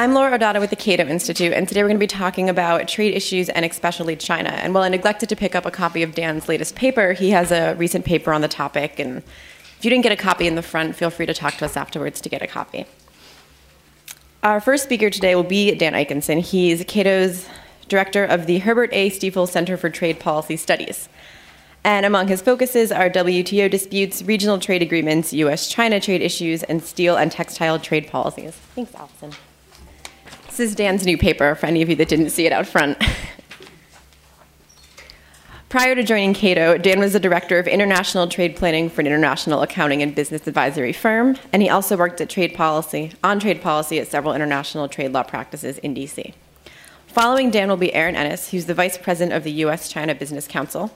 I'm Laura Odata with the Cato Institute, and today we're going to be talking about trade issues and especially China. And while I neglected to pick up a copy of Dan's latest paper, he has a recent paper on the topic. And if you didn't get a copy in the front, feel free to talk to us afterwards to get a copy. Our first speaker today will be Dan Ikenson. He's Cato's director of the Herbert A. Stiefel Center for Trade Policy Studies. And among his focuses are WTO disputes, regional trade agreements, US China trade issues, and steel and textile trade policies. Thanks, Allison. This is Dan's new paper for any of you that didn't see it out front. Prior to joining Cato, Dan was the director of international trade planning for an international accounting and business advisory firm, and he also worked at trade policy on trade policy at several international trade law practices in DC. Following Dan will be Erin Ennis, who's the vice president of the U.S. China Business Council.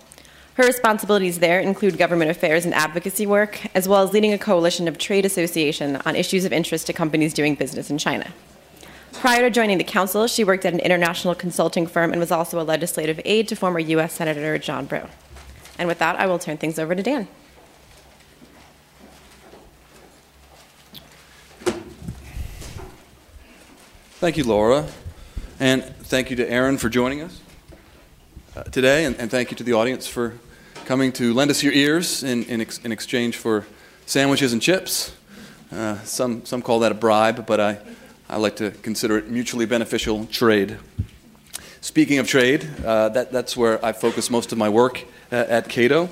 Her responsibilities there include government affairs and advocacy work, as well as leading a coalition of trade association on issues of interest to companies doing business in China. Prior to joining the council, she worked at an international consulting firm and was also a legislative aide to former U.S. Senator John Breaux. And with that, I will turn things over to Dan. Thank you, Laura. And thank you to Erin for joining us uh, today. And, and, thank you to the audience for coming to lend us your ears in, in, ex- in exchange for sandwiches and chips. Uh, some, some call that a bribe, but I, I like to consider it mutually beneficial trade. Speaking of trade, uh, that, that's where I focus most of my work at, at Cato.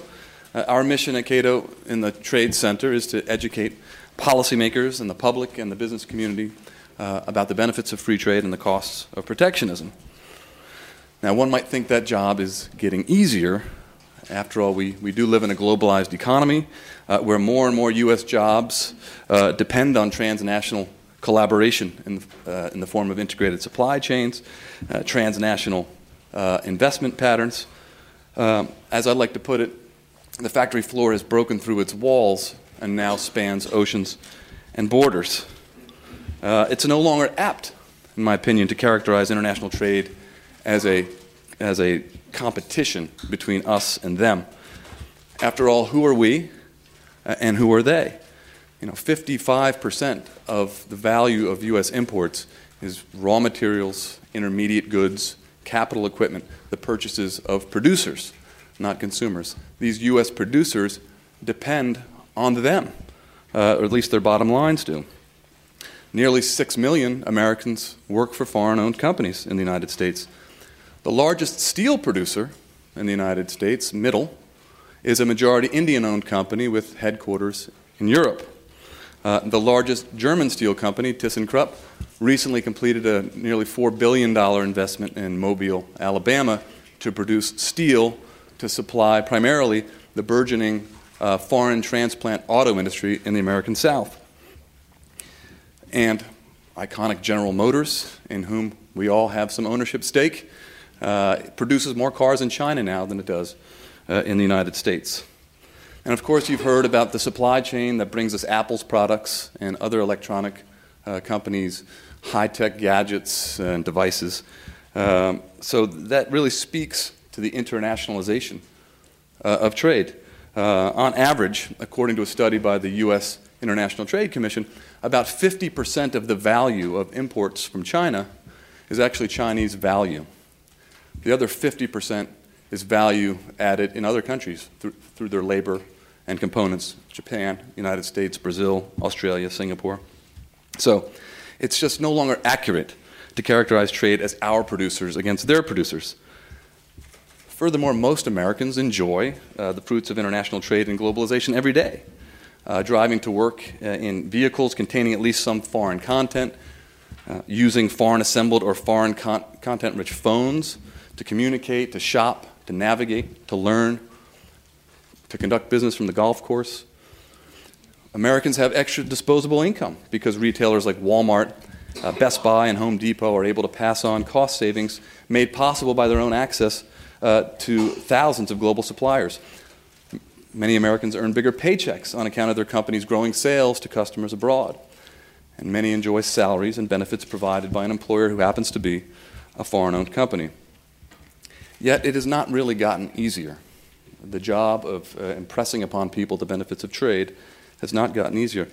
Uh, our mission at Cato in the Trade Center is to educate policymakers and the public and the business community uh, about the benefits of free trade and the costs of protectionism. Now, one might think that job is getting easier. After all, we, we do live in a globalized economy uh, where more and more U.S. jobs uh, depend on transnational collaboration in, uh, in the form of integrated supply chains, uh, transnational uh, investment patterns. Um, as I like to put it, the factory floor has broken through its walls and now spans oceans and borders. Uh, it's no longer apt, in my opinion, to characterize international trade as a, as a competition between us and them. After all, who are we uh, and who are they? You know, 55% of the value of U.S. imports is raw materials, intermediate goods, capital equipment, the purchases of producers, not consumers. These U.S. producers depend on them, uh, or at least their bottom lines do. Nearly 6 million Americans work for foreign owned companies in the United States. The largest steel producer in the United States, Mittal, is a majority Indian owned company with headquarters in Europe. Uh, the largest German steel company, ThyssenKrupp, recently completed a nearly $4 billion investment in Mobile, Alabama, to produce steel to supply primarily the burgeoning uh, foreign transplant auto industry in the American South and iconic General Motors, in whom we all have some ownership stake, uh, produces more cars in China now than it does uh, in the United States. And of course, you've heard about the supply chain that brings us Apple's products and other electronic uh, companies, high tech gadgets and devices. Um, so that really speaks to the internationalization uh, of trade. Uh, on average, according to a study by the U.S. International Trade Commission, about 50% of the value of imports from China is actually Chinese value. The other 50% is value added in other countries through, through their labor and components Japan, United States, Brazil, Australia, Singapore. So it's just no longer accurate to characterize trade as our producers against their producers. Furthermore, most Americans enjoy uh, the fruits of international trade and globalization every day uh, driving to work uh, in vehicles containing at least some foreign content, uh, using foreign assembled or foreign con- content rich phones to communicate, to shop, to navigate, to learn, to conduct business from the golf course. Americans have extra disposable income because retailers like Walmart, uh, Best Buy, and Home Depot are able to pass on cost savings made possible by their own access uh, to thousands of global suppliers. Many Americans earn bigger paychecks on account of their company's growing sales to customers abroad. And many enjoy salaries and benefits provided by an employer who happens to be a foreign owned company. Yet it has not really gotten easier. The job of uh, impressing upon people the benefits of trade has not gotten easier.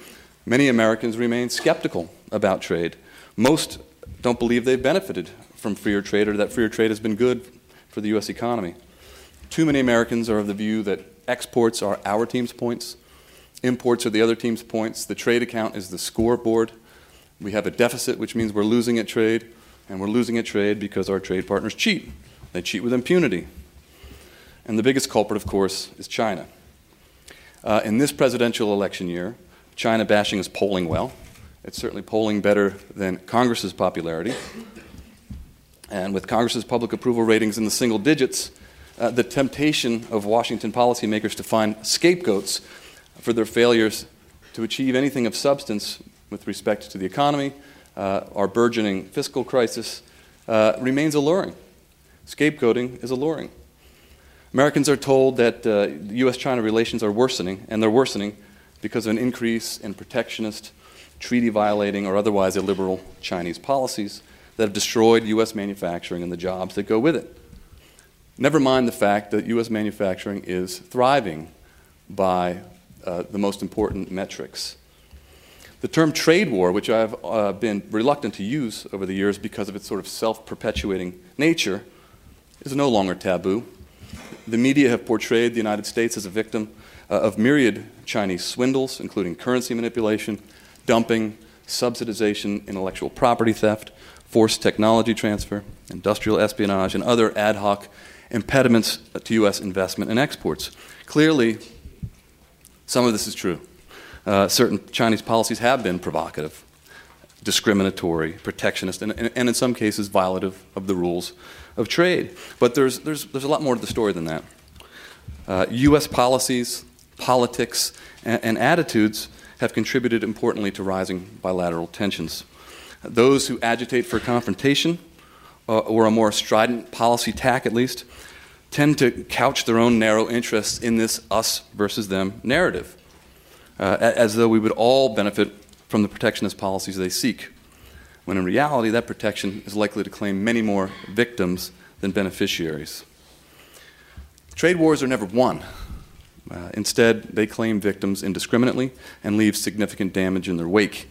Many Americans remain skeptical about trade. Most don't believe they've benefited from freer trade or that freer trade has been good for the U.S. economy. Too many Americans are of the view that exports are our team's points, imports are the other team's points, the trade account is the scoreboard. We have a deficit, which means we're losing at trade, and we're losing at trade because our trade partners cheat. They cheat with impunity. And the biggest culprit, of course, is China. Uh, in this presidential election year, China bashing is polling well. It's certainly polling better than Congress's popularity. And with Congress's public approval ratings in the single digits, uh, the temptation of Washington policymakers to find scapegoats for their failures to achieve anything of substance with respect to the economy, uh, our burgeoning fiscal crisis, uh, remains alluring. Scapegoating is alluring. Americans are told that uh, U.S. China relations are worsening, and they're worsening because of an increase in protectionist, treaty violating, or otherwise illiberal Chinese policies that have destroyed U.S. manufacturing and the jobs that go with it. Never mind the fact that U.S. manufacturing is thriving by uh, the most important metrics. The term trade war, which I've uh, been reluctant to use over the years because of its sort of self perpetuating nature, is no longer taboo. The media have portrayed the United States as a victim uh, of myriad Chinese swindles, including currency manipulation, dumping, subsidization, intellectual property theft, forced technology transfer, industrial espionage, and other ad hoc impediments to U.S. investment and exports. Clearly, some of this is true. Uh, certain Chinese policies have been provocative, discriminatory, protectionist, and, and, and, in some cases violative of the rules of trade. But there's, there's, there's a lot more to the story than that. Uh, U.S. policies, politics, and, and attitudes have contributed importantly to rising bilateral tensions. Those who agitate for confrontation uh, or a more strident policy tack, at least, tend to couch their own narrow interests in this us versus them narrative, uh, as though we would all benefit from the protectionist policies they seek, when in reality, that protection is likely to claim many more victims than beneficiaries. Trade wars are never won. Uh, instead, they claim victims indiscriminately and leave significant damage in their wake.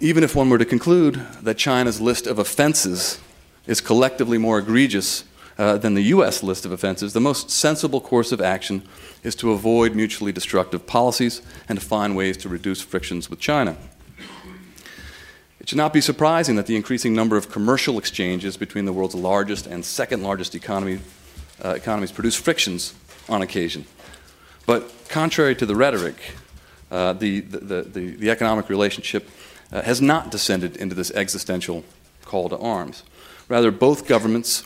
Even if one were to conclude that China's list of offenses is collectively more egregious uh, than the U.S. list of offenses, the most sensible course of action is to avoid mutually destructive policies and to find ways to reduce frictions with China. It should not be surprising that the increasing number of commercial exchanges between the world's largest and second largest economy, uh, economies produce frictions on occasion. But contrary to the rhetoric, uh, the, the, the, the, economic relationship uh, has not descended into this existential call to arms. Rather, both governments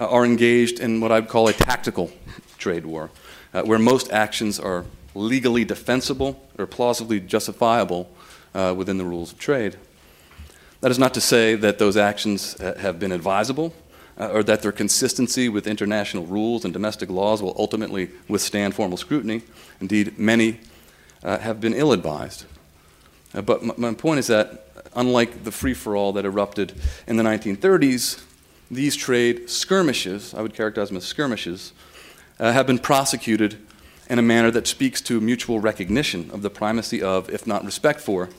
uh, are engaged in what I'd call a tactical trade war, uh, where most actions are legally defensible or plausibly justifiable uh, within the rules of trade. That is not to say that those actions uh, have been advisable uh, or that their consistency with international rules and domestic laws will ultimately withstand formal scrutiny. Indeed, many uh, have been ill advised. Uh, but my, my point is that, unlike the free for all that erupted in the 1930s, these trade skirmishes, I would characterize them as skirmishes, uh, have been prosecuted in a manner that speaks to mutual recognition of the primacy of, if not respect for,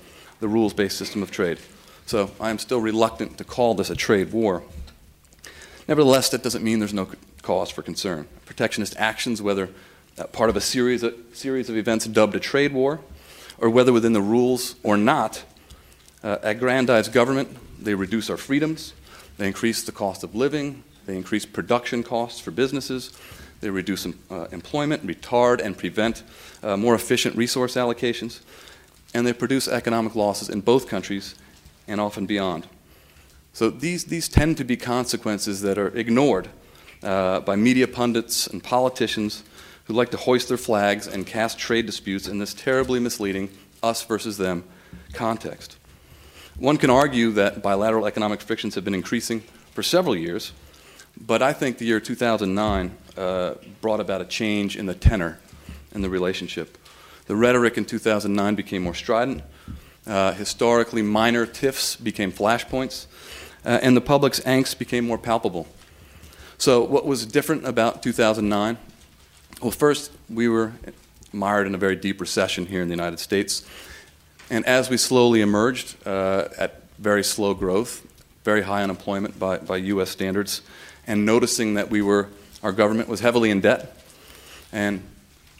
the rules based system of trade. So I am still reluctant to call this a trade war. Nevertheless, that doesn't mean there's no cause for concern. Protectionist actions, whether part of a series of, series of events dubbed a trade war, or whether within the rules or not, uh, aggrandize government, they reduce our freedoms, they increase the cost of living, they increase production costs for businesses, they reduce uh, employment, retard and prevent uh, more efficient resource allocations, and they produce economic losses in both countries and often beyond. So these, these tend to be consequences that are ignored uh, by media pundits and politicians who like to hoist their flags and cast trade disputes in this terribly misleading us versus them context. One can argue that bilateral economic frictions have been increasing for several years, but I think the year 2009 uh, brought about a change in the tenor in the relationship. The rhetoric in 2009 became more strident. Uh, historically, minor tiffs became flashpoints uh, and the public's angst became more palpable. So, what was different about 2009? Well, first, we were mired in a very deep recession here in the United States. And as we slowly emerged, uh, at very slow growth, very high unemployment by, by U.S. standards, and noticing that we were, our government was heavily in debt. And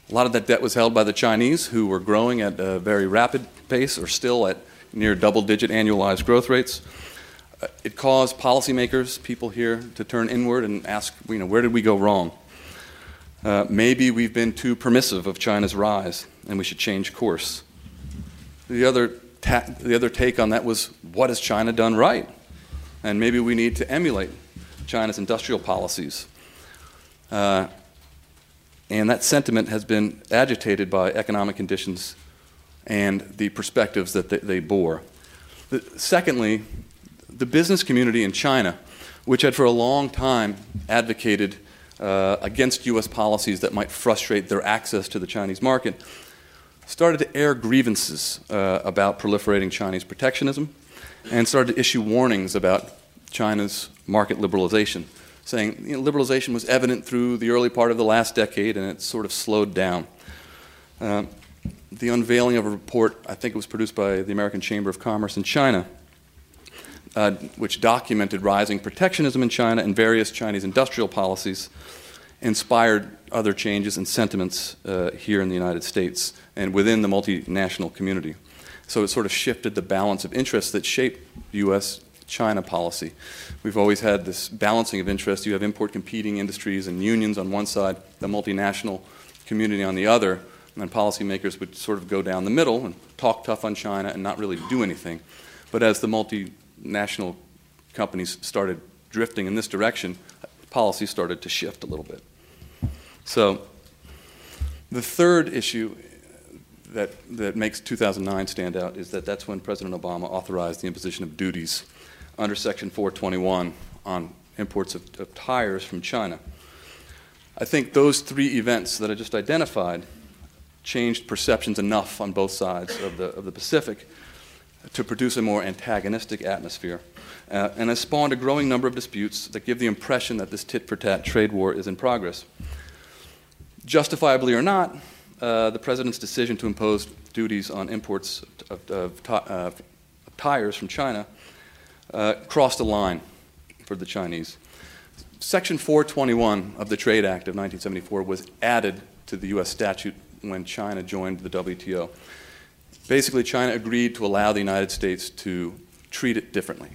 a lot of that debt was held by the Chinese, who were growing at a very rapid pace or still at near double digit annualized growth rates. Uh, it caused policymakers, people here, to turn inward and ask, you know, where did we go wrong? Uh, maybe we've been too permissive of China's rise and we should change course. The other, ta- the other take on that was, what has China done right? And maybe we need to emulate China's industrial policies. Uh, and that sentiment has been agitated by economic conditions and the perspectives that they, they bore. The, secondly, the business community in China, which had for a long time advocated uh, against U.S. policies that might frustrate their access to the Chinese market, started to air grievances uh, about proliferating Chinese protectionism and started to issue warnings about China's market liberalization, saying you know, liberalization was evident through the early part of the last decade and it sort of slowed down. Um, the unveiling of a report, I think it was produced by the American Chamber of Commerce in China, uh, which documented rising protectionism in China and various Chinese industrial policies, inspired other changes and sentiments uh, here in the United States and within the multinational community. So it sort of shifted the balance of interests that shape U.S. China policy. We've always had this balancing of interests. You have import competing industries and unions on one side, the multinational community on the other, and then policymakers would sort of go down the middle and talk tough on China and not really do anything. But as the multinational companies started drifting in this direction, policy started to shift a little bit. So, the third issue that, that makes 2009 stand out is that that's when President Obama authorized the imposition of duties under Section 421 on imports of, of tires from China. I think those three events that I just identified changed perceptions enough on both sides of the, of the Pacific to produce a more antagonistic atmosphere. Uh, and has spawned a growing number of disputes that give the impression that this tit for tat trade war is in progress. Justifiably or not, uh, the president's decision to impose duties on imports of, of, of tires from China uh, crossed a line for the Chinese. Section 421 of the Trade Act of 1974 was added to the U.S. statute when China joined the WTO. Basically, China agreed to allow the United States to treat it differently.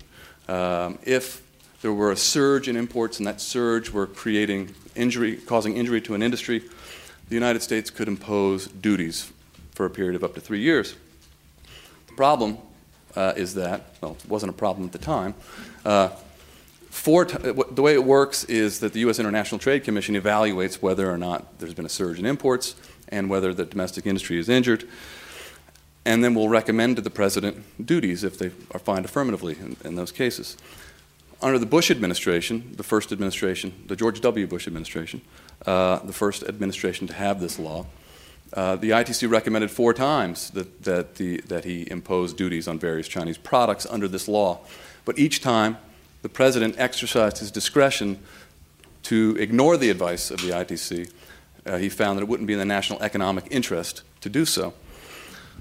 Um, if there were a surge in imports and that surge were creating injury, causing injury to an industry, the United States could impose duties for a period of up to three years. The problem uh, is that, well, it wasn't a problem at the time. Uh, Four t- the way it works is that the U.S. International Trade Commission evaluates whether or not there's been a surge in imports and whether the domestic industry is injured, and then we'll recommend to the president duties if they are find affirmatively in, in those cases. Under the Bush administration, the first administration, the George W. Bush administration, uh, the first administration to have this law, uh, the ITC recommended four times that, that, the, that he impose duties on various Chinese products under this law. But each time, the president exercised his discretion to ignore the advice of the ITC. Uh, he found that it wouldn't be in the national economic interest to do so.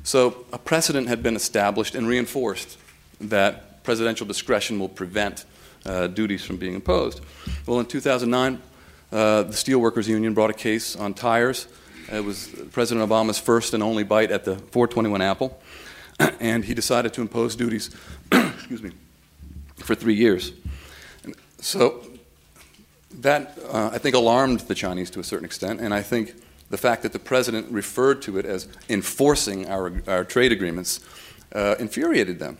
So, a precedent had been established and reinforced that presidential discretion will prevent uh, duties from being imposed. Well, in 2009, uh, the Steelworkers Union brought a case on tires it was President Obama's first and only bite at the 421 apple, and he decided to impose duties, excuse me, for three years. And so that, uh, I think, alarmed the Chinese to a certain extent, and I think the fact that the president referred to it as enforcing our, our trade agreements uh, infuriated them.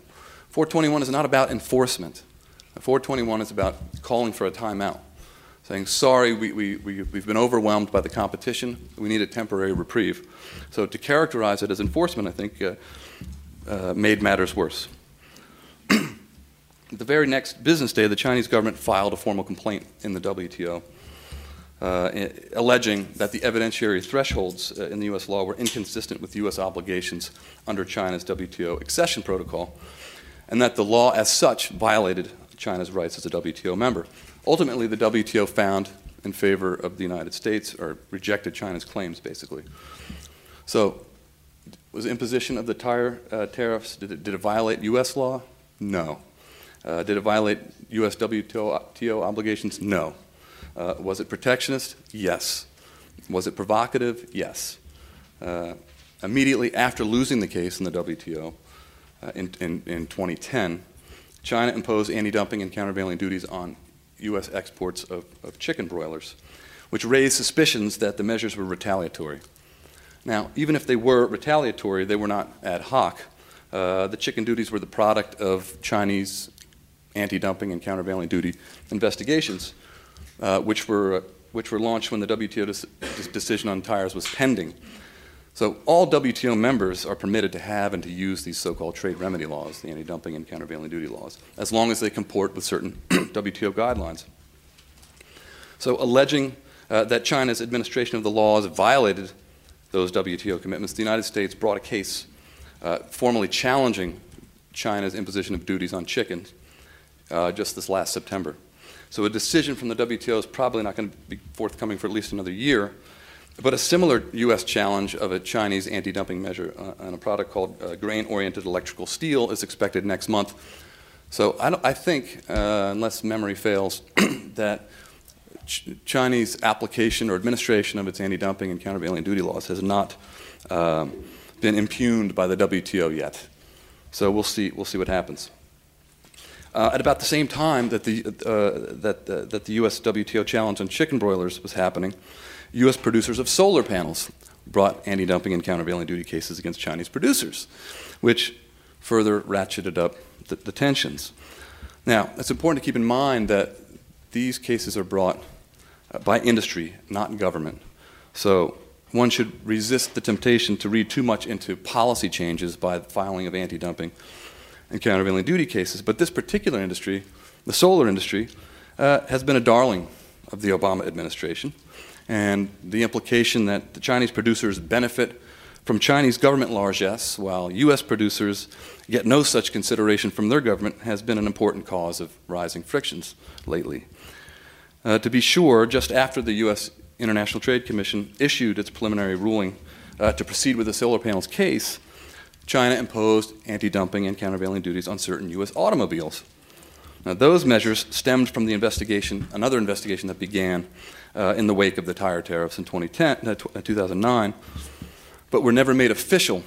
421 is not about enforcement. 421 is about calling for a timeout saying, sorry, we, we, we, we've been overwhelmed by the competition, we need a temporary reprieve. So to characterize it as enforcement, I think, uh, uh, made matters worse. the very next business day, the Chinese government filed a formal complaint in the WTO. Uh, alleging that the evidentiary thresholds uh, in the U.S. law were inconsistent with U.S. obligations under China's WTO accession protocol, and that the law as such violated China's rights as a WTO member. Ultimately, the WTO found in favor of the United States or rejected China's claims, basically. So, was imposition of the tire uh, tariffs, did it, did it violate U.S. law? No. Uh, did it violate U.S. WTO obligations? No. Uh, was it protectionist? Yes. Was it provocative? Yes. Uh, immediately after losing the case in the WTO uh, in, in, in 2010, China imposed anti dumping and countervailing duties on U.S. exports of, of chicken broilers, which raised suspicions that the measures were retaliatory. Now, even if they were retaliatory, they were not ad hoc. Uh, the chicken duties were the product of Chinese anti dumping and countervailing duty investigations, uh, which, were, which were launched when the WTO decision on tires was pending. So, all WTO members are permitted to have and to use these so called trade remedy laws, the anti dumping and countervailing duty laws, as long as they comport with certain WTO guidelines. So, alleging uh, that China's administration of the laws violated those WTO commitments, the United States brought a case uh, formally challenging China's imposition of duties on chickens uh, just this last September. So a decision from the WTO is probably not going to be forthcoming for at least another year. But a similar U.S. challenge of a Chinese anti dumping measure on a product called uh, grain oriented electrical steel is expected next month. So I, I think, uh, unless memory fails, that Ch- Chinese application or administration of its anti dumping and countervailing duty laws has not um, been impugned by the WTO yet. So we'll see, we'll see what happens. Uh, at about the same time that the, uh, that, uh, that the US WTO challenge on chicken broilers was happening, US producers of solar panels brought anti dumping and countervailing duty cases against Chinese producers, which further ratcheted up the, the tensions. Now, it's important to keep in mind that these cases are brought uh, by industry, not government. So one should resist the temptation to read too much into policy changes by the filing of anti dumping and countervailing duty cases. But this particular industry, the solar industry, uh, has been a darling of the Obama administration. And the implication that the Chinese producers benefit from Chinese government largesse while U.S. producers get no such consideration from their government has been an important cause of rising frictions lately. Uh, to be sure, just after the U.S. International Trade Commission issued its preliminary ruling uh, to proceed with the solar panels case, China imposed anti dumping and countervailing duties on certain U.S. automobiles. Now, those measures stemmed from the investigation, another investigation that began uh, in the wake of the tire tariffs in 2010, uh, 2009, uh, but were never made official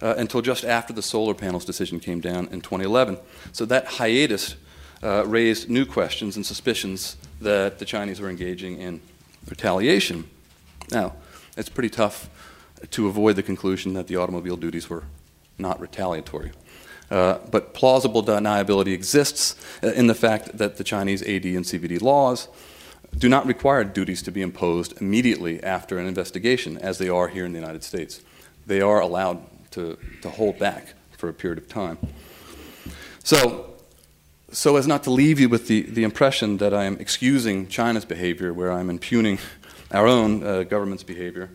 uh, until just after the solar panels decision came down in 2011. So that hiatus uh, raised new questions and suspicions that the Chinese were engaging in retaliation. Now, it's pretty tough to avoid the conclusion that the automobile duties were not retaliatory. Uh, but plausible deniability exists uh, in the fact that the Chinese AD and CVD laws do not require duties to be imposed immediately after an investigation, as they are here in the United States. They are allowed to, to hold back for a period of time. So, so as not to leave you with the, the impression that I am excusing China's behavior, where I'm impugning our own uh, government's behavior,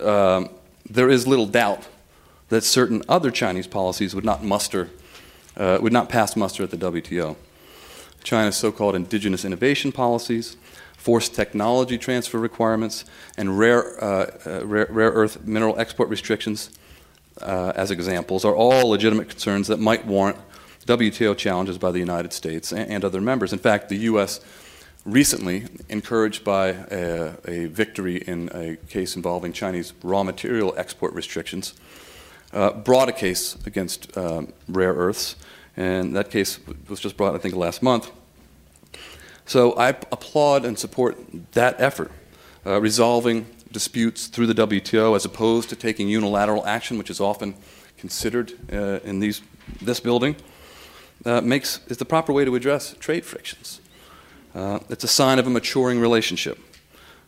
um, there is little doubt that certain other Chinese policies would not muster, uh, would not pass muster at the WTO. China's so-called indigenous innovation policies, forced technology transfer requirements, and rare, uh, uh rare, rare, earth mineral export restrictions, uh, as examples, are all legitimate concerns that might warrant WTO challenges by the United States and, and other members. In fact, the U.S. recently, encouraged by a, a, victory in a case involving Chinese raw material export restrictions, uh, brought a case against um, rare earths, and that case was just brought, I think, last month. So I applaud and support that effort, uh, resolving disputes through the WTO as opposed to taking unilateral action, which is often considered uh, in these, this building uh, makes, is the proper way to address trade frictions. Uh, it's a sign of a maturing relationship.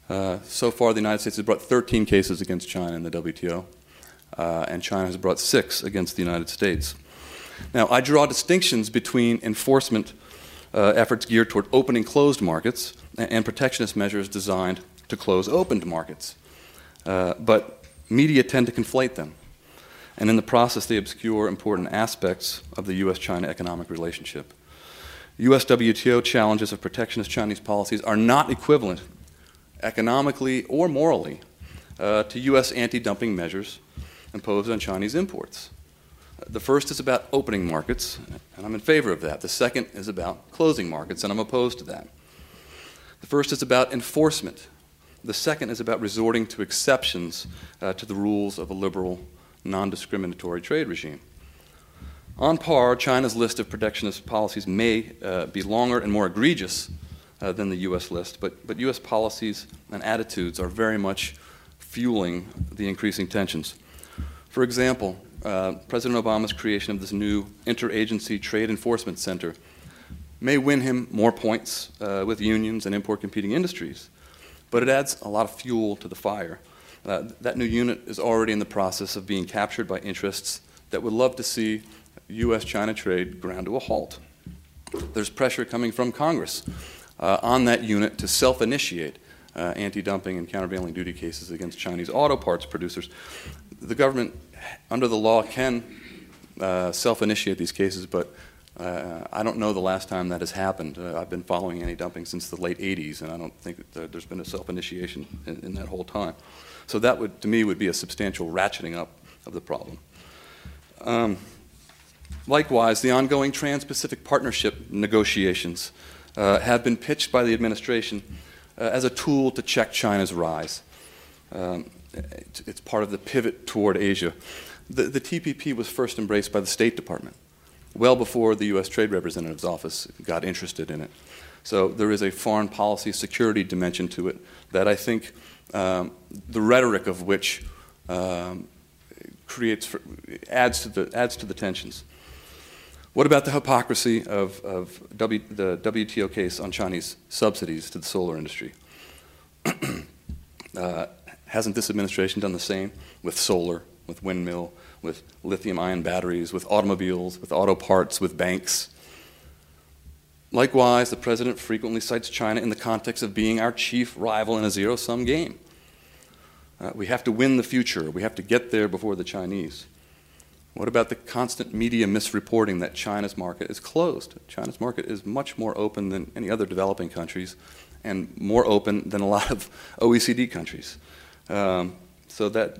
Uh, so far, the United States has brought 13 cases against China in the WTO, uh, and China has brought six against the United States. Now, I draw distinctions between enforcement uh, efforts geared toward opening closed markets and protectionist measures designed to close opened markets. Uh, but media tend to conflate them and in the process, they obscure important aspects of the U.S. China economic relationship. U.S. WTO challenges of protectionist Chinese policies are not equivalent, economically or morally, uh, to U.S. anti dumping measures imposed on Chinese imports. The first is about opening markets, and I'm in favor of that. The second is about closing markets, and I'm opposed to that. The first is about enforcement. The second is about resorting to exceptions uh, to the rules of a liberal, non discriminatory trade regime. On par, China's list of protectionist policies may uh, be longer and more egregious uh, than the U.S. list, but, but U.S. policies and attitudes are very much fueling the increasing tensions. For example, uh, President Obama's creation of this new interagency trade enforcement center may win him more points uh, with unions and import competing industries, but it adds a lot of fuel to the fire. Uh, that new unit is already in the process of being captured by interests that would love to see U.S. China trade ground to a halt. There's pressure coming from Congress uh, on that unit to self initiate uh, anti dumping and countervailing duty cases against Chinese auto parts producers. The government, under the law, can uh, self initiate these cases, but uh, I don't know the last time that has happened. Uh, I've been following anti dumping since the late 80s, and I don't think that there's been a self initiation in, in, that whole time. So, that would, to me, would be a substantial ratcheting up of the problem. Um, Likewise, the ongoing Trans Pacific Partnership negotiations uh, have been pitched by the administration uh, as a tool to check China's rise. Um, it's part of the pivot toward Asia. The, the, TPP was first embraced by the State Department, well before the U.S. Trade Representative's Office got interested in it. So there is a foreign policy security dimension to it that I think um, the rhetoric of which um, creates adds to the adds to the tensions. What about the hypocrisy of, of w, the WTO case on Chinese subsidies to the solar industry? uh, hasn't this administration done the same with solar, with windmill, with lithium ion batteries, with automobiles, with auto parts, with banks? Likewise, the president frequently cites China in the context of being our chief rival in a zero sum game. Uh, we have to win the future. We have to get there before the Chinese. What about the constant media misreporting that China's market is closed? China's market is much more open than any other developing countries and more open than a lot of OECD countries. Um, so that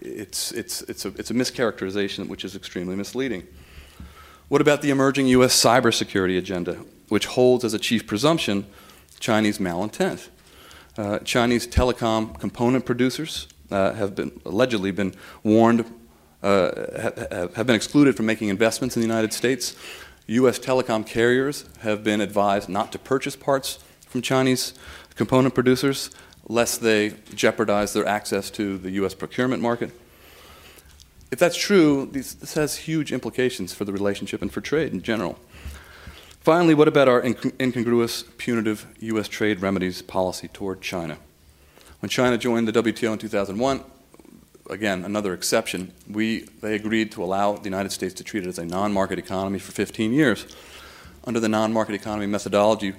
it's, it's, it's, a, it's a mischaracterization which is extremely misleading. What about the emerging U.S. cybersecurity agenda, which holds as a chief presumption Chinese malintent? Uh, Chinese telecom component producers uh, have been allegedly been warned uh, have been excluded from making investments in the United States. U.S. telecom carriers have been advised not to purchase parts from Chinese component producers lest they jeopardize their access to the U.S. procurement market. If that's true, this has huge implications for the relationship and for trade in general. Finally, what about our incongruous, punitive U.S. trade remedies policy toward China? When China joined the WTO in 2001, again, another exception, we, they agreed to allow the United States to treat it as a non market economy for 15 years. Under the non market economy methodology,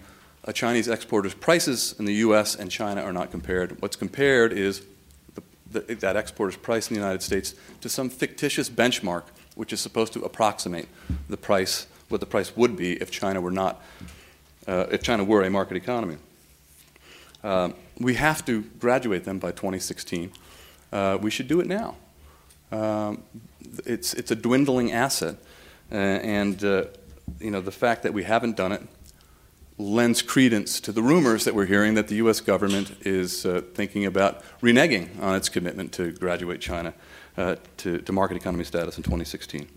a Chinese exporter's prices in the US and China are not compared. What's compared is the, the, that exporter's price in the United States to some fictitious benchmark, which is supposed to approximate the price, what the price would be if China were not, uh, if China were a market economy. Uh, we have to graduate them by 2016 uh, we should do it now. Um, it's, it's a dwindling asset. Uh, and uh, you know, the fact that we haven't done it lends credence to the rumors that we're hearing that the U.S. government is uh, thinking about reneging on its commitment to graduate China uh, to, to, market economy status in 2016.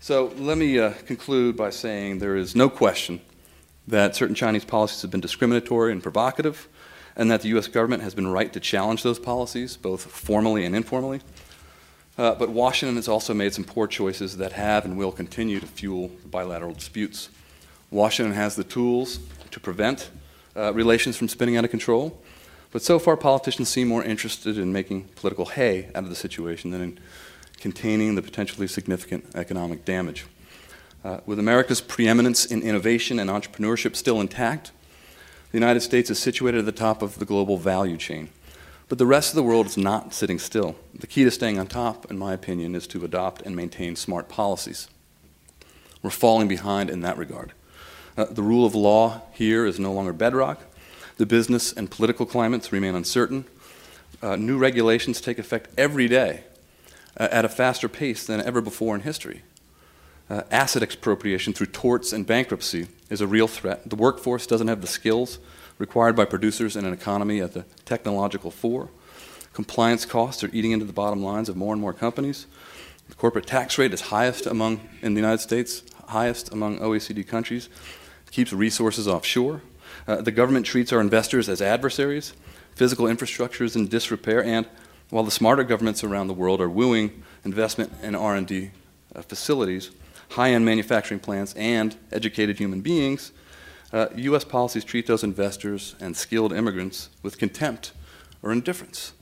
So let me uh, conclude by saying there is no question that certain Chinese policies have been discriminatory and provocative and that the U.S. government has been right to challenge those policies, both formally and informally. Uh, but Washington has also made some poor choices that have and will continue to fuel bilateral disputes. Washington has the tools to prevent uh, relations from spinning out of control, but so far politicians seem more interested in making political hay out of the situation than in containing the potentially significant economic damage. Uh, with America's preeminence in innovation and entrepreneurship still intact, the United States is situated at the top of the global value chain. But the rest of the world is not sitting still. The key to staying on top, in my opinion, is to adopt and maintain smart policies. We're falling behind in that regard. Uh, the rule of law here is no longer bedrock. The business and political climates remain uncertain. Uh, new regulations take effect every day uh, at a faster pace than ever before in history. Uh, asset expropriation through torts and bankruptcy is a real threat. The workforce doesn't have the skills required by producers in an economy at the technological fore. Compliance costs are eating into the bottom lines of more and more companies. The corporate tax rate is highest among in the United States, highest among OECD countries. Keeps resources offshore. Uh, the government treats our investors as adversaries. Physical infrastructure is in disrepair, and while the smarter governments around the world are wooing investment in R&D uh, facilities, high-end manufacturing plants, and educated human beings, uh, U.S. policies treat those investors and skilled immigrants with contempt or indifference.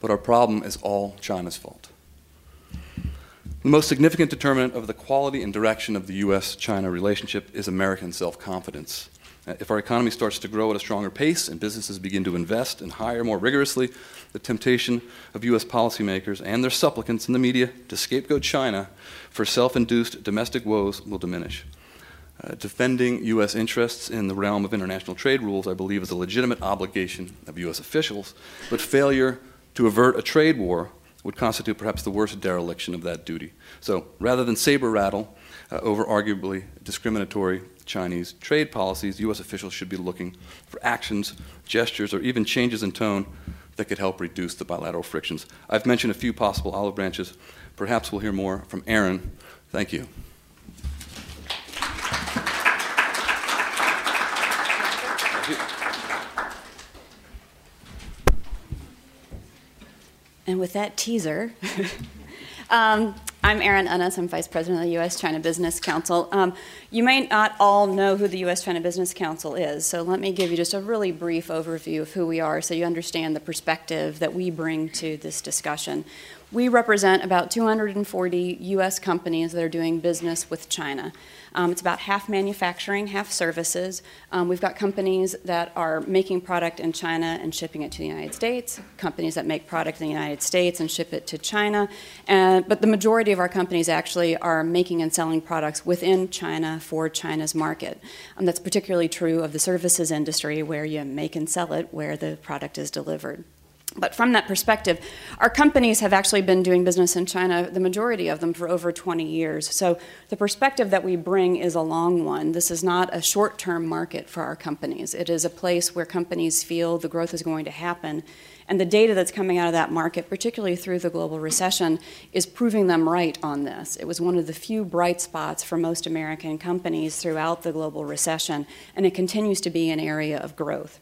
But our problem is all China's fault. The most significant determinant of the quality and direction of the U.S. China relationship is American self confidence. Uh, if our economy starts to grow at a stronger pace and businesses begin to invest and hire more rigorously, the temptation of U.S. policymakers and their supplicants in the media to scapegoat China for self induced domestic woes will diminish. Uh, defending U.S. interests in the realm of international trade rules, I believe, is a legitimate obligation of U.S. officials, but failure to avert a trade war would constitute perhaps the worst dereliction of that duty. So rather than saber rattle uh, over arguably discriminatory Chinese trade policies, U.S. officials should be looking for actions, gestures, or even changes in tone that could help reduce the bilateral frictions. I've mentioned a few possible olive branches. Perhaps we'll hear more from Erin. Thank you. And with that teaser, um, I'm Erin Ennis. I'm Vice President of the U.S. China Business Council. Um, you may not all know who the U.S. China Business Council is, so let me give you just a really brief overview of who we are so you understand the perspective that we bring to this discussion. We represent about 240 U.S. companies that are doing business with China. Um, it's about half manufacturing, half services. Um, we've got companies that are making product in China and shipping it to the United States, companies that make product in the United States and ship it to China. And, but the majority of our companies actually are making and selling products within China for China's market. Um, that's particularly true of the services industry where you make and sell it where the product is delivered. But from that perspective, our companies have actually been doing business in China, the majority of them, for over 20 years. So the perspective that we bring is a long one. This is not a short term market for our companies. It is a place where companies feel the growth is going to happen. And the data that's coming out of that market, particularly through the global recession, is proving them right on this. It was one of the few bright spots for most American companies throughout the global recession, and it continues to be an area of growth.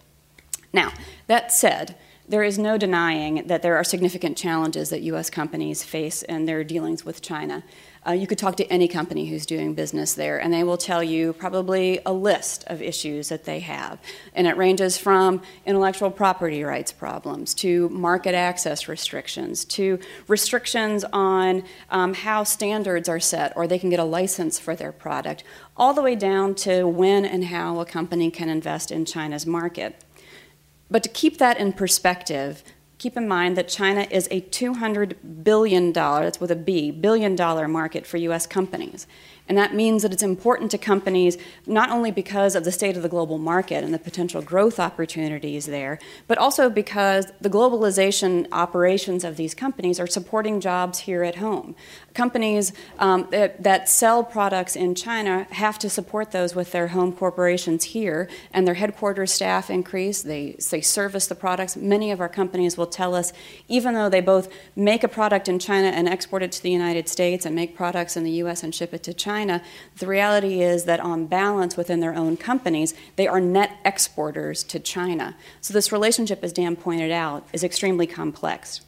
Now, that said, there is no denying that there are significant challenges that U.S. companies face in their dealings with China. Uh, you could talk to any company who's doing business there, and they will tell you probably a list of issues that they have. And it ranges from intellectual property rights problems to market access restrictions to restrictions on um, how standards are set or they can get a license for their product, all the way down to when and how a company can invest in China's market. But to keep that in perspective, keep in mind that China is a $200 billion, that's with a B, billion dollar market for US companies. And that means that it's important to companies not only because of the state of the global market and the potential growth opportunities there, but also because the globalization operations of these companies are supporting jobs here at home. Companies um, that, that, sell products in China have to support those with their home corporations here, and their headquarters staff increase. They, they service the products. Many of our companies will tell us, even though they both make a product in China and export it to the United States and make products in the US and ship it to China, China, the reality is that on balance within their own companies, they are net exporters to China. So this relationship, as Dan pointed out, is extremely complex.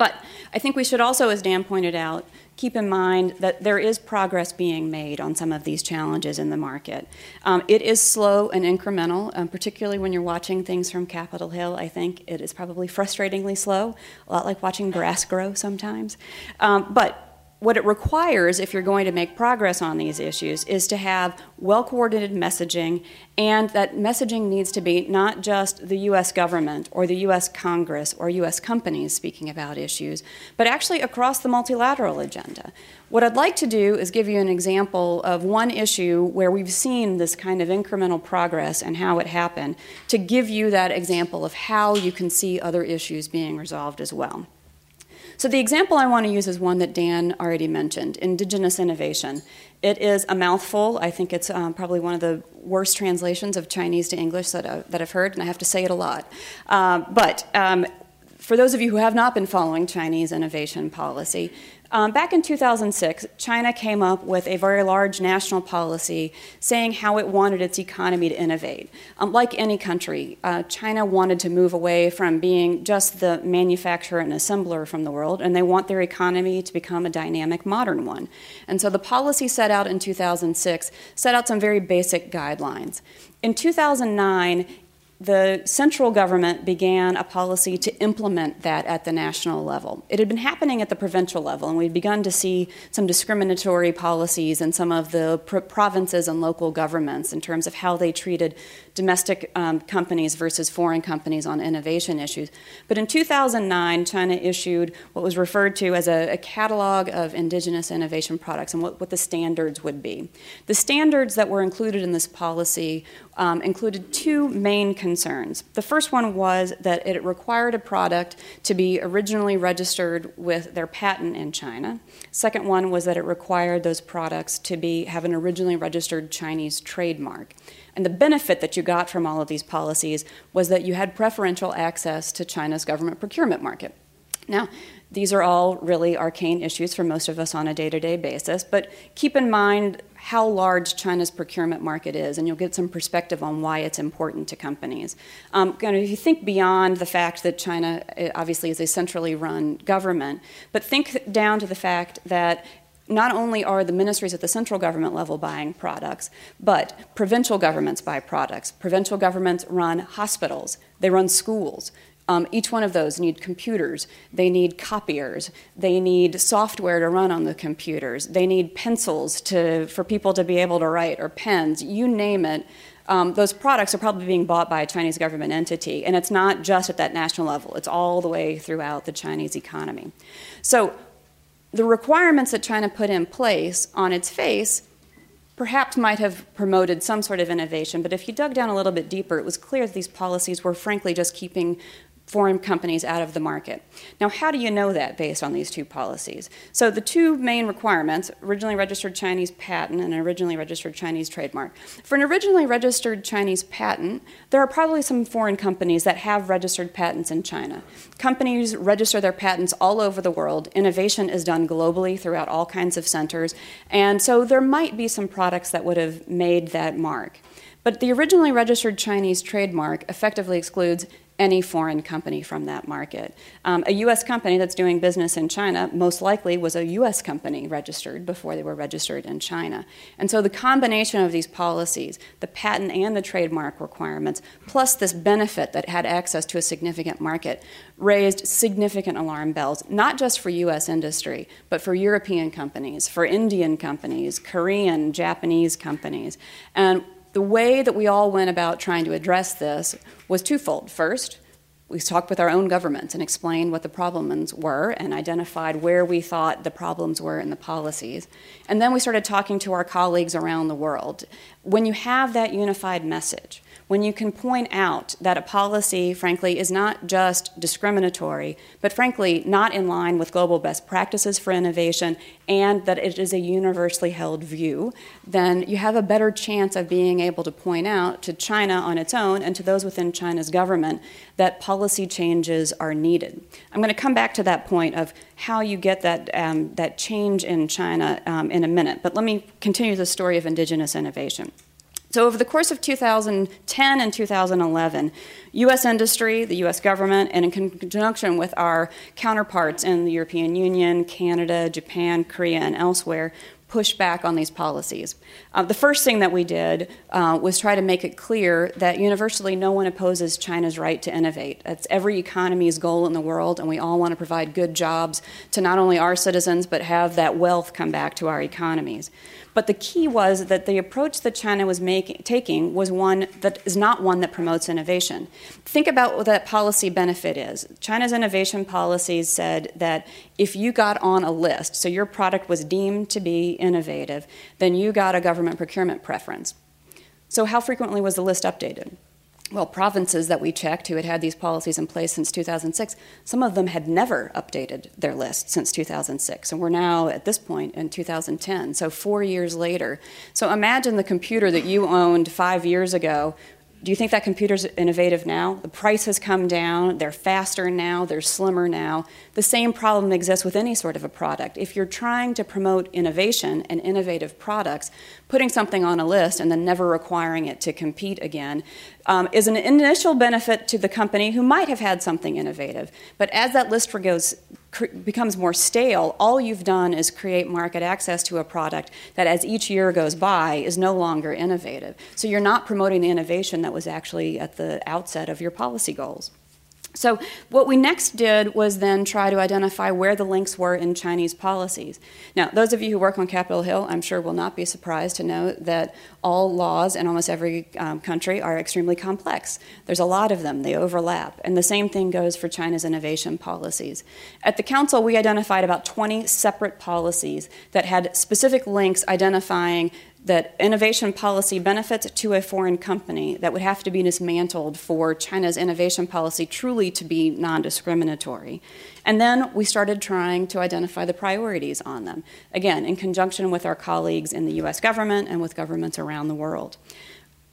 But I think we should also, as Dan pointed out, keep in mind that there is progress being made on some of these challenges in the market. Um, it is slow and incremental, um, particularly when you're watching things from Capitol Hill. I think it is probably frustratingly slow, a lot like watching grass grow sometimes. Um, but what it requires if you're going to make progress on these issues is to have well coordinated messaging, and that messaging needs to be not just the US government or the US Congress or US companies speaking about issues, but actually across the multilateral agenda. What I'd like to do is give you an example of one issue where we've seen this kind of incremental progress and how it happened, to give you that example of how you can see other issues being resolved as well. So, the example I want to use is one that Dan already mentioned indigenous innovation. It is a mouthful. I think it's um, probably one of the worst translations of Chinese to English that, I, that I've heard, and I have to say it a lot. Uh, but um, for those of you who have not been following Chinese innovation policy, um, back in 2006, China came up with a very large national policy saying how it wanted its economy to innovate. Um, like any country, uh, China wanted to move away from being just the manufacturer and assembler from the world, and they want their economy to become a dynamic, modern one. And so the policy set out in 2006 set out some very basic guidelines. In 2009, the central government began a policy to implement that at the national level. It had been happening at the provincial level, and we'd begun to see some discriminatory policies in some of the provinces and local governments in terms of how they treated domestic um, companies versus foreign companies on innovation issues. But in 2009, China issued what was referred to as a, a catalog of indigenous innovation products and what, what, the standards would be. The standards that were included in this policy um, included two main concerns. The first one was that it required a product to be originally registered with their patent in China. Second one was that it required those products to be have an originally registered Chinese trademark. And the benefit that you got from all of these policies was that you had preferential access to China's government procurement market. Now, these are all really arcane issues for most of us on a day to day basis, but keep in mind how large China's procurement market is, and you'll get some perspective on why it's important to companies. Um, if you think beyond the fact that China eh, obviously is a centrally run government, but think down to the fact that not only are the ministries at the central government level buying products, but provincial governments buy products. Provincial governments run hospitals, they run schools. Um, each one of those need computers. They need copiers. They need software to run on the computers. They need pencils to, for people to be able to write, or pens. You name it. Um, those products are probably being bought by a Chinese government entity, and it's not just at that national level. It's all the way throughout the Chinese economy. So the requirements that China put in place on its face perhaps might have promoted some sort of innovation, but if you dug down a little bit deeper, it was clear that these policies were frankly just keeping foreign companies out of the market. Now, how do you know that based on these two policies? So, the two main requirements originally registered Chinese patent and an originally registered Chinese trademark. For an originally registered Chinese patent, there are probably some foreign companies that have registered patents in China. Companies register their patents all over the world. Innovation is done globally throughout all kinds of centers, and so there might be some products that would have made that mark. But the originally registered Chinese trademark effectively excludes any foreign company from that market. Um, a US company that's doing business in China most likely was a US company registered before they were registered in China. And so the combination of these policies, the patent and the trademark requirements, plus this benefit that had access to a significant market, raised significant alarm bells, not just for US industry, but for European companies, for Indian companies, Korean, Japanese companies. And the way that we all went about trying to address this was twofold. First, we talked with our own governments and explained what the problems were and identified where we thought the problems were in the policies. And then we started talking to our colleagues around the world. When you have that unified message, when you can point out that a policy, frankly, is not just discriminatory, but frankly, not in line with global best practices for innovation, and that it is a universally held view, then you have a better chance of being able to point out to China on its own and to those within China's government that policy changes are needed. I'm going to come back to that point of how you get that, um, that change in China um, in a minute, but let me continue the story of indigenous innovation. So, over the course of 2010 and 2011, US industry, the US government, and in conjunction with our counterparts in the European Union, Canada, Japan, Korea, and elsewhere, push back on these policies. Uh, the first thing that we did uh, was try to make it clear that universally no one opposes China's right to innovate. That's every economy's goal in the world, and we all want to provide good jobs to not only our citizens, but have that wealth come back to our economies. But the key was that the approach that China was making, taking was one that is not one that promotes innovation. Think about what that policy benefit is. China's innovation policies said that if you got on a list, so your product was deemed to be innovative, then you got a government procurement preference. So, how frequently was the list updated? Well, provinces that we checked who had had these policies in place since 2006, some of them had never updated their list since 2006. And we're now at this point in 2010, so four years later. So imagine the computer that you owned five years ago do you think that computer's innovative now? The price has come down, they're faster now, they're slimmer now. The same problem exists with any sort of a product. If you're trying to promote innovation and innovative products, putting something on a list and then never requiring it to compete again um, is an initial benefit to the company who might have had something innovative. But as that list goes becomes more stale, all you've done is create market access to a product that, as each year goes by, is no longer innovative. So you're not promoting the innovation that was actually at the outset of your policy goals. So, what we next did was then try to identify where the links were in Chinese policies. Now, those of you who work on Capitol Hill, I'm sure will not be surprised to know that all laws in almost every um, country are extremely complex. There's a lot of them, they overlap. And the same thing goes for China's innovation policies. At the Council, we identified about 20 separate policies that had specific links identifying that innovation policy benefits to a foreign company that would have to be dismantled for China's innovation policy truly to be non discriminatory. And then we started trying to identify the priorities on them, again, in conjunction with our colleagues in the US government and with governments around the world.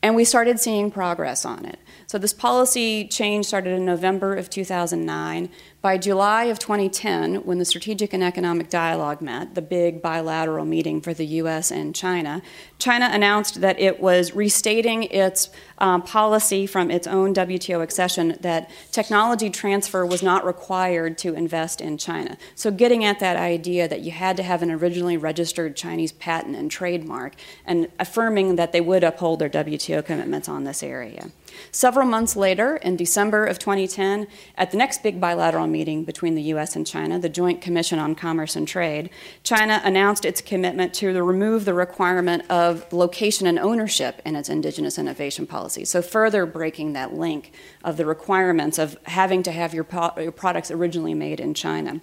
And we started seeing progress on it. So, this policy change started in November of 2009. By July of 2010, when the Strategic and Economic Dialogue met, the big bilateral meeting for the US and China, China announced that it was restating its um, policy from its own WTO accession that technology transfer was not required to invest in China. So, getting at that idea that you had to have an originally registered Chinese patent and trademark, and affirming that they would uphold their WTO commitments on this area. Several months later, in December of 2010, at the next big bilateral meeting between the US and China, the Joint Commission on Commerce and Trade, China announced its commitment to remove the requirement of location and ownership in its indigenous innovation policy. So, further breaking that link of the requirements of having to have your, your products originally made in China.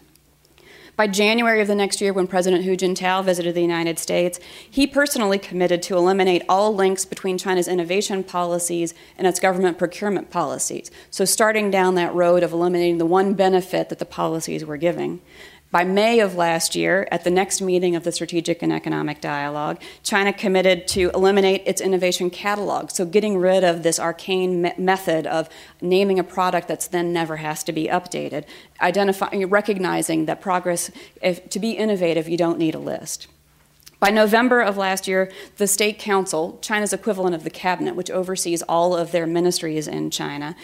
By January of the next year, when President Hu Jintao visited the United States, he personally committed to eliminate all links between China's innovation policies and its government procurement policies. So, starting down that road of eliminating the one benefit that the policies were giving. By May of last year, at the next meeting of the Strategic and Economic Dialogue, China committed to eliminate its innovation catalog. So, getting rid of this arcane me- method of naming a product that's then never has to be updated, identifying, recognizing that progress, if, to be innovative, you don't need a list. By November of last year, the State Council, China's equivalent of the cabinet, which oversees all of their ministries in China,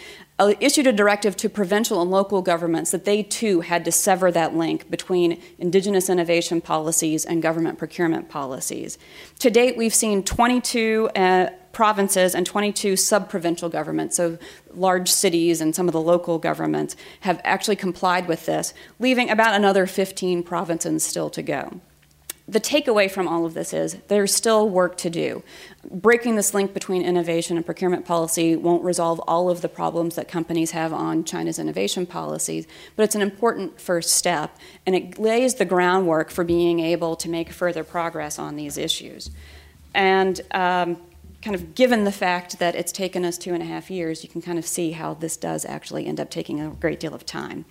issued a directive to provincial and local governments that they too had to sever that link between indigenous innovation policies and government procurement policies. To date, we've seen 22 uh, provinces and 22 sub provincial governments, so large cities and some of the local governments, have actually complied with this, leaving about another 15 provinces still to go the takeaway from all of this is there's still work to do. Breaking this link between innovation and procurement policy won't resolve all of the problems that companies have on China's innovation policies, but it's an important first step, and it lays the groundwork for being able to make further progress on these issues. And um, kind of given the fact that it's taken us two and a half years, you can kind of see how this does actually end up taking a great deal of time.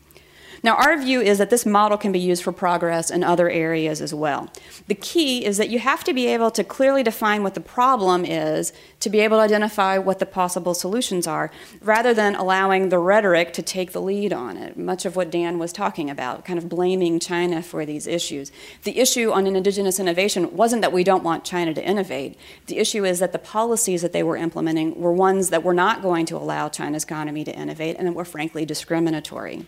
Now, our view is that this model can be used for progress in other areas as well. The key is that you have to be able to clearly define what the problem is to be able to identify what the possible solutions are, rather than allowing the rhetoric to take the lead on it. Much of what Dan was talking about, kind of blaming China for these issues. The issue on an indigenous innovation wasn't that we don't want China to innovate. The issue is that the policies that they were implementing were ones that were not going to allow China's economy to innovate and that were frankly discriminatory.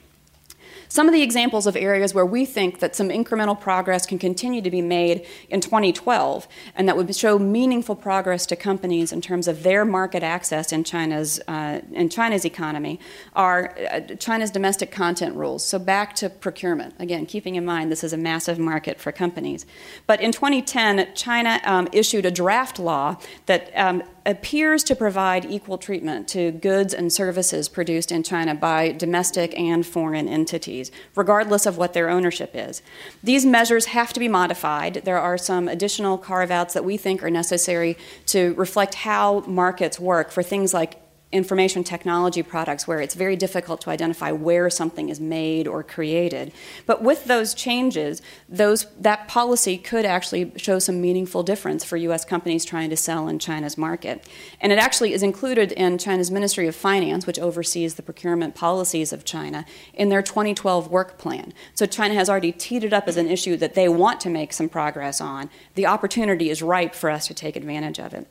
Some of the examples of areas where we think that some incremental progress can continue to be made in 2012 and that would show meaningful progress to companies in terms of their market access in China's, uh, in China's economy are uh, China's domestic content rules. So back to procurement. Again, keeping in mind this is a massive market for companies. But in 2010, China um, issued a draft law that um, appears to provide equal treatment to goods and services produced in China by domestic and foreign entities, regardless of what their ownership is. These measures have to be modified. There are some additional carve outs that we think are necessary to reflect how markets work for things like information technology products where it's very difficult to identify where something is made or created. But with those changes, those, that policy could actually show some meaningful difference for U.S. companies trying to sell in China's market. And it actually is included in China's Ministry of Finance, which oversees the procurement policies of China, in their 2012 work plan. So China has already teed it up as an issue that they want to make some progress on. The opportunity is ripe for us to take advantage of it.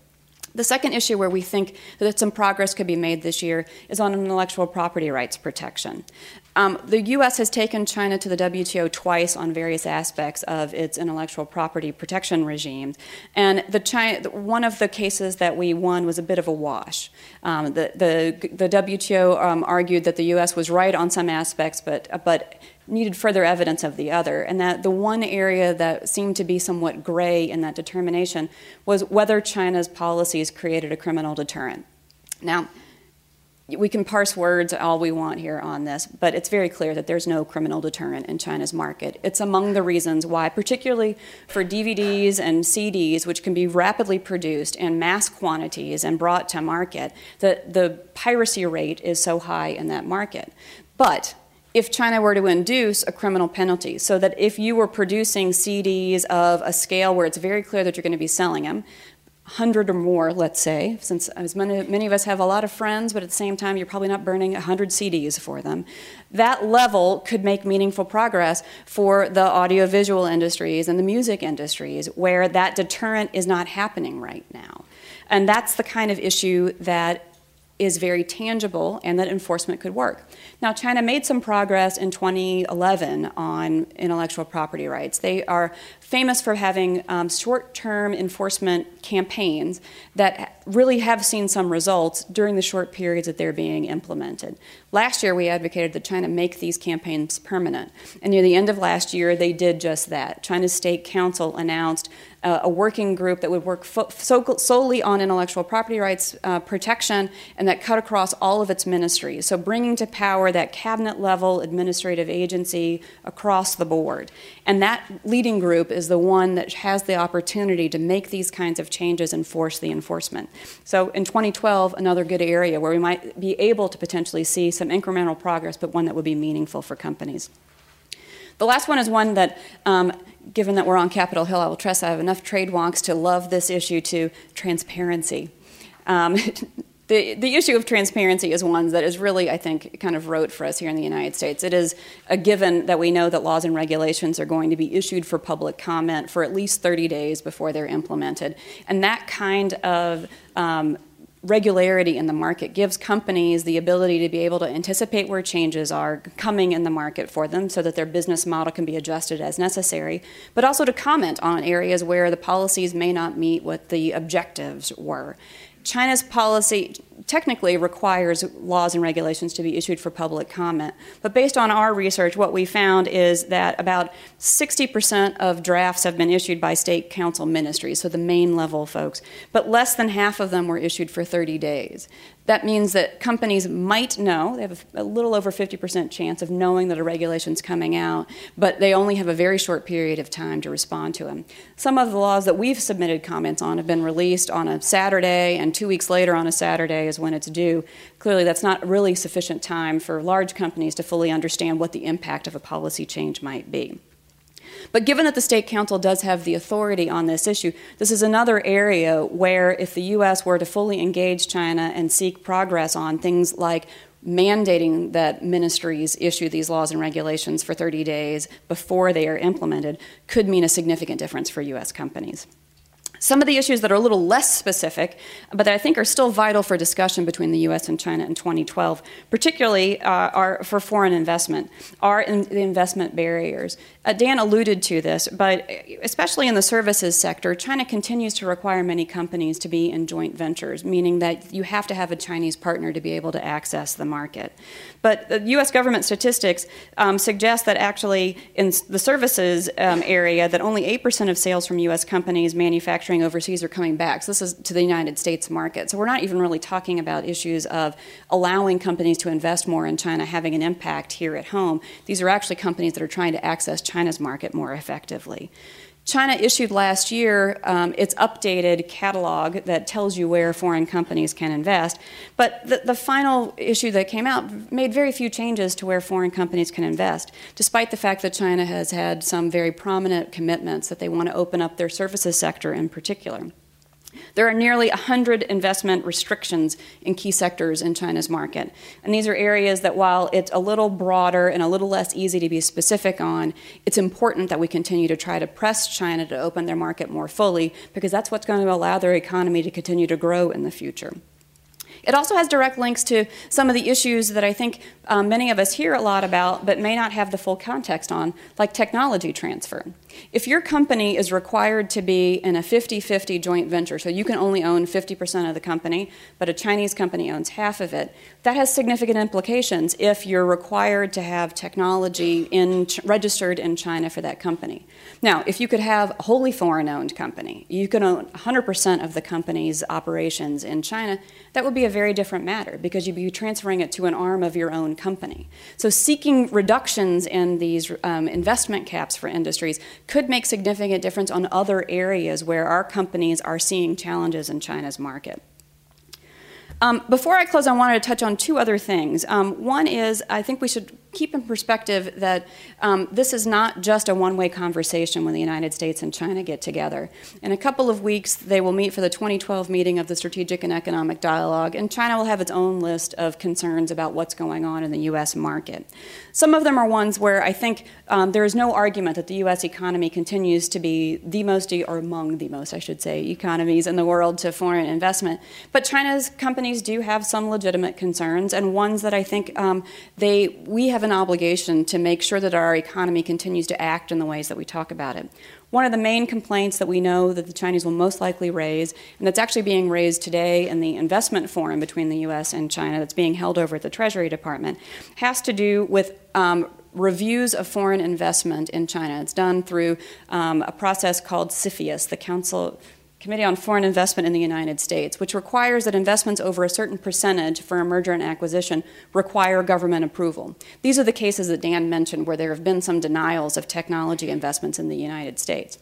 The second issue where we think that some progress could be made this year is on intellectual property rights protection. Um, the U.S. has taken China to the WTO twice on various aspects of its intellectual property protection regime, and the China, one of the cases that we won was a bit of a wash. Um, the, the, the WTO um, argued that the U.S. was right on some aspects, but but needed further evidence of the other, and that the one area that seemed to be somewhat gray in that determination was whether China's policies created a criminal deterrent. Now, we can parse words all we want here on this, but it's very clear that there's no criminal deterrent in China's market. It's among the reasons why, particularly for DVDs and CDs, which can be rapidly produced in mass quantities and brought to market, that the piracy rate is so high in that market. But if China were to induce a criminal penalty, so that if you were producing CDs of a scale where it's very clear that you're going to be selling them, 100 or more, let's say, since as many, many, of us have a lot of friends, but at the same time, you're probably not burning 100 CDs for them. That level could make meaningful progress for the audiovisual industries and the music industries where that deterrent is not happening right now. And that's the kind of issue that is very tangible and that enforcement could work. Now, China made some progress in 2011 on intellectual property rights. They are famous for having um, short term enforcement campaigns that really have seen some results during the short periods that they're being implemented. Last year, we advocated that China make these campaigns permanent. And near the end of last year, they did just that. China's State Council announced uh, a working group that would work so- solely on intellectual property rights uh, protection and that cut across all of its ministries. So, bringing to power that cabinet level administrative agency across the board. And that leading group is the one that has the opportunity to make these kinds of changes and force the enforcement. So, in 2012, another good area where we might be able to potentially see some incremental progress, but one that would be meaningful for companies. The last one is one that, um, given that we're on Capitol Hill, I will trust I have enough trade wonks to love this issue to transparency. Um, the, the issue of transparency is one that is really, I think, kind of rote for us here in the United States. It is a given that we know that laws and regulations are going to be issued for public comment for at least 30 days before they're implemented. And that kind of um, regularity in the market gives companies the ability to be able to anticipate where changes are coming in the market for them so that their business model can be adjusted as necessary, but also to comment on areas where the policies may not meet what the objectives were. China's policy technically requires laws and regulations to be issued for public comment. But based on our research, what we found is that about 60% of drafts have been issued by state council ministries, so the main level folks, but less than half of them were issued for 30 days. That means that companies might know, they have a little over 50% chance of knowing that a regulation is coming out, but they only have a very short period of time to respond to them. Some of the laws that we've submitted comments on have been released on a Saturday, and two weeks later on a Saturday is when it's due. Clearly, that's not really sufficient time for large companies to fully understand what the impact of a policy change might be. But given that the state council does have the authority on this issue, this is another area where if the U.S. were to fully engage China and seek progress on things like mandating that ministries issue these laws and regulations for 30 days before they are implemented could mean a significant difference for U.S. companies. Some of the issues that are a little less specific, but that I think are still vital for discussion between the U.S. and China in 2012, particularly uh, are for foreign investment, are in the investment barriers. Uh, Dan alluded to this, but especially in the services sector, China continues to require many companies to be in joint ventures, meaning that you have to have a Chinese partner to be able to access the market. But the U.S. government statistics um, suggest that actually in the services um, area, that only 8% of sales from U.S. companies manufacturing overseas are coming back. So this is to the United States market. So we're not even really talking about issues of allowing companies to invest more in China having an impact here at home. These are actually companies that are trying to access China's market more effectively. China issued last year um, its updated catalog that tells you where foreign companies can invest. But the, the, final issue that came out made very few changes to where foreign companies can invest, despite the fact that China has had some very prominent commitments that they want to open up their services sector in particular. There are nearly 100 investment restrictions in key sectors in China's market. And these are areas that, while it's a little broader and a little less easy to be specific on, it's important that we continue to try to press China to open their market more fully because that's what's going to allow their economy to continue to grow in the future. It also has direct links to some of the issues that I think um, many of us hear a lot about but may not have the full context on, like technology transfer. If your company is required to be in a 50 50 joint venture, so you can only own 50% of the company, but a Chinese company owns half of it, that has significant implications if you're required to have technology in, registered in China for that company. Now, if you could have a wholly foreign owned company, you could own 100% of the company's operations in China, that would be a very different matter because you'd be transferring it to an arm of your own company. So, seeking reductions in these um, investment caps for industries could make significant difference on other areas where our companies are seeing challenges in China's market. Um, before I close, I wanted to touch on two other things. Um, one is I think we should keep in perspective that um, this is not just a one way conversation when the United States and China get together. In a couple of weeks, they will meet for the 2012 meeting of the Strategic and Economic Dialogue, and China will have its own list of concerns about what's going on in the U.S. market. Some of them are ones where I think um, there is no argument that the U.S. economy continues to be the most, or among the most, I should say, economies in the world to foreign investment. But China's companies do have some legitimate concerns, and ones that I think um, they we have have an obligation to make sure that our economy continues to act in the ways that we talk about it. One of the main complaints that we know that the Chinese will most likely raise, and that's actually being raised today in the investment forum between the US and China that's being held over at the Treasury Department, has to do with um, reviews of foreign investment in China. It's done through um, a process called CFIUS, the Council Committee on Foreign Investment in the United States, which requires that investments over a certain percentage for a merger and acquisition require government approval. These are the cases that Dan mentioned where there have been some denials of technology investments in the United States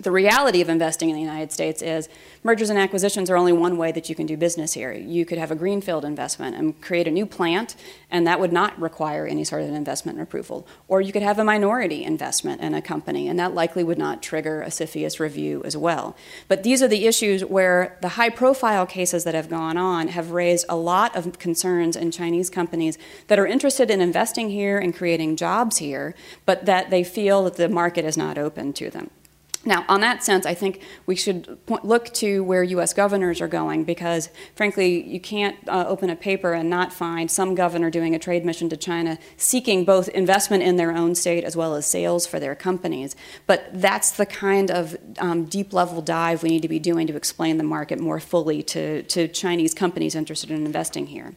the reality of investing in the United States is mergers and acquisitions are only one way that you can do business here. You could have a greenfield investment and create a new plant, and that would not require any sort of investment approval. Or you could have a minority investment in a company, and that likely would not trigger a CFIUS review as well. But these are the issues where the high profile cases that have gone on have raised a lot of concerns in Chinese companies that are interested in investing here and creating jobs here, but that they feel that the market is not open to them. Now, on that sense, I think we should look to where U.S. governors are going because, frankly, you can't uh, open a paper and not find some governor doing a trade mission to China seeking both investment in their own state as well as sales for their companies. But that's the kind of um, deep level dive we need to be doing to explain the market more fully to, to Chinese companies interested in investing here.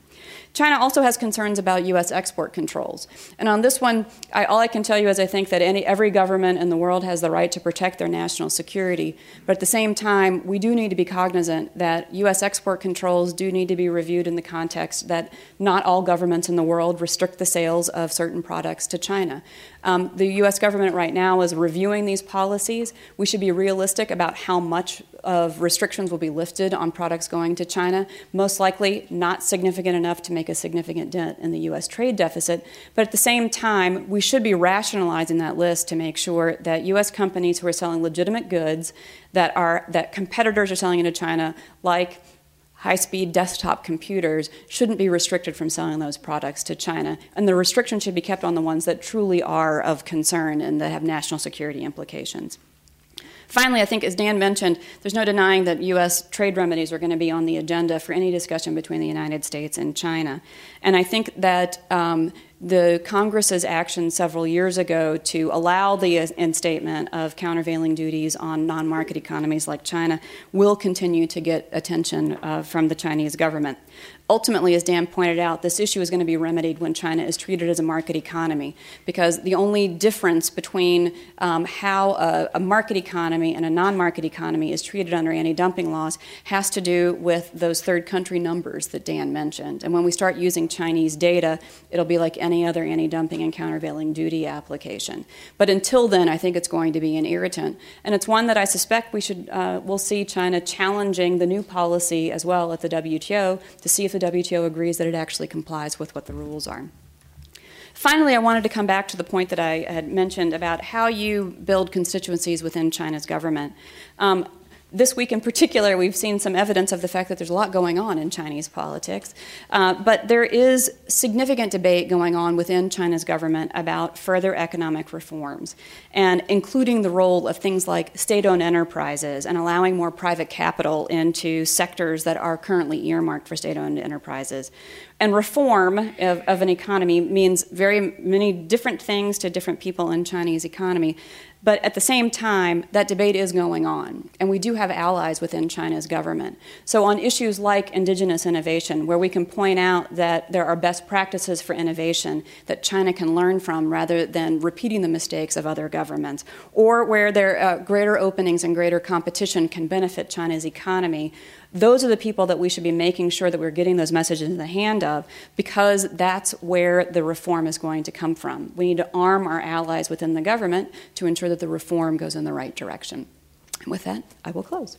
China also has concerns about U.S. export controls. And on this one, I, all I can tell you is I think that any, every government in the world has the right to protect their national security. But at the same time, we do need to be cognizant that U.S. export controls do need to be reviewed in the context that not all governments in the world restrict the sales of certain products to China. Um, the U.S. government right now is reviewing these policies. We should be realistic about how much of restrictions will be lifted on products going to China. Most likely, not significant enough to make a significant dent in the U.S. trade deficit. But at the same time, we should be rationalizing that list to make sure that U.S. companies who are selling legitimate goods that are that competitors are selling into China, like high speed desktop computers shouldn't be restricted from selling those products to China. And the restriction should be kept on the ones that truly are of concern and that have national security implications. Finally, I think, as Dan mentioned, there's no denying that U.S. trade remedies are going to be on the agenda for any discussion between the United States and China. And I think that um, the Congress's action several years ago to allow the instatement of countervailing duties on non market economies like China will continue to get attention uh, from the Chinese government ultimately, as Dan pointed out, this issue is going to be remedied when China is treated as a market economy, because the only difference between um, how a, a, market economy and a non market economy is treated under anti dumping laws has to do with those third country numbers that Dan mentioned. And when we start using Chinese data, it'll be like any other anti dumping and countervailing duty application. But until then, I think it's going to be an irritant. And it's one that I suspect we should, uh, we'll see China challenging the new policy as well at the WTO to see if the WTO agrees that it actually complies with what the rules are. Finally, I wanted to come back to the point that I had mentioned about how you build constituencies within China's government. Um, this week in particular, we've seen some evidence of the fact that there's a lot going on in Chinese politics. Uh, but there is significant debate going on within China's government about further economic reforms, and including the role of things like state owned enterprises and allowing more private capital into sectors that are currently earmarked for state owned enterprises. And reform of, of an economy means very many different things to different people in Chinese economy. But at the same time, that debate is going on, and we do have allies within China's government. So, on issues like indigenous innovation, where we can point out that there are best practices for innovation that China can learn from rather than repeating the mistakes of other governments, or where there uh, greater openings and greater competition can benefit China's economy, those are the people that we should be making sure that we're getting those messages in the hand of because that's where the reform is going to come from. We need to arm our allies within the government to ensure that the reform goes in the right direction. And with that, I will close.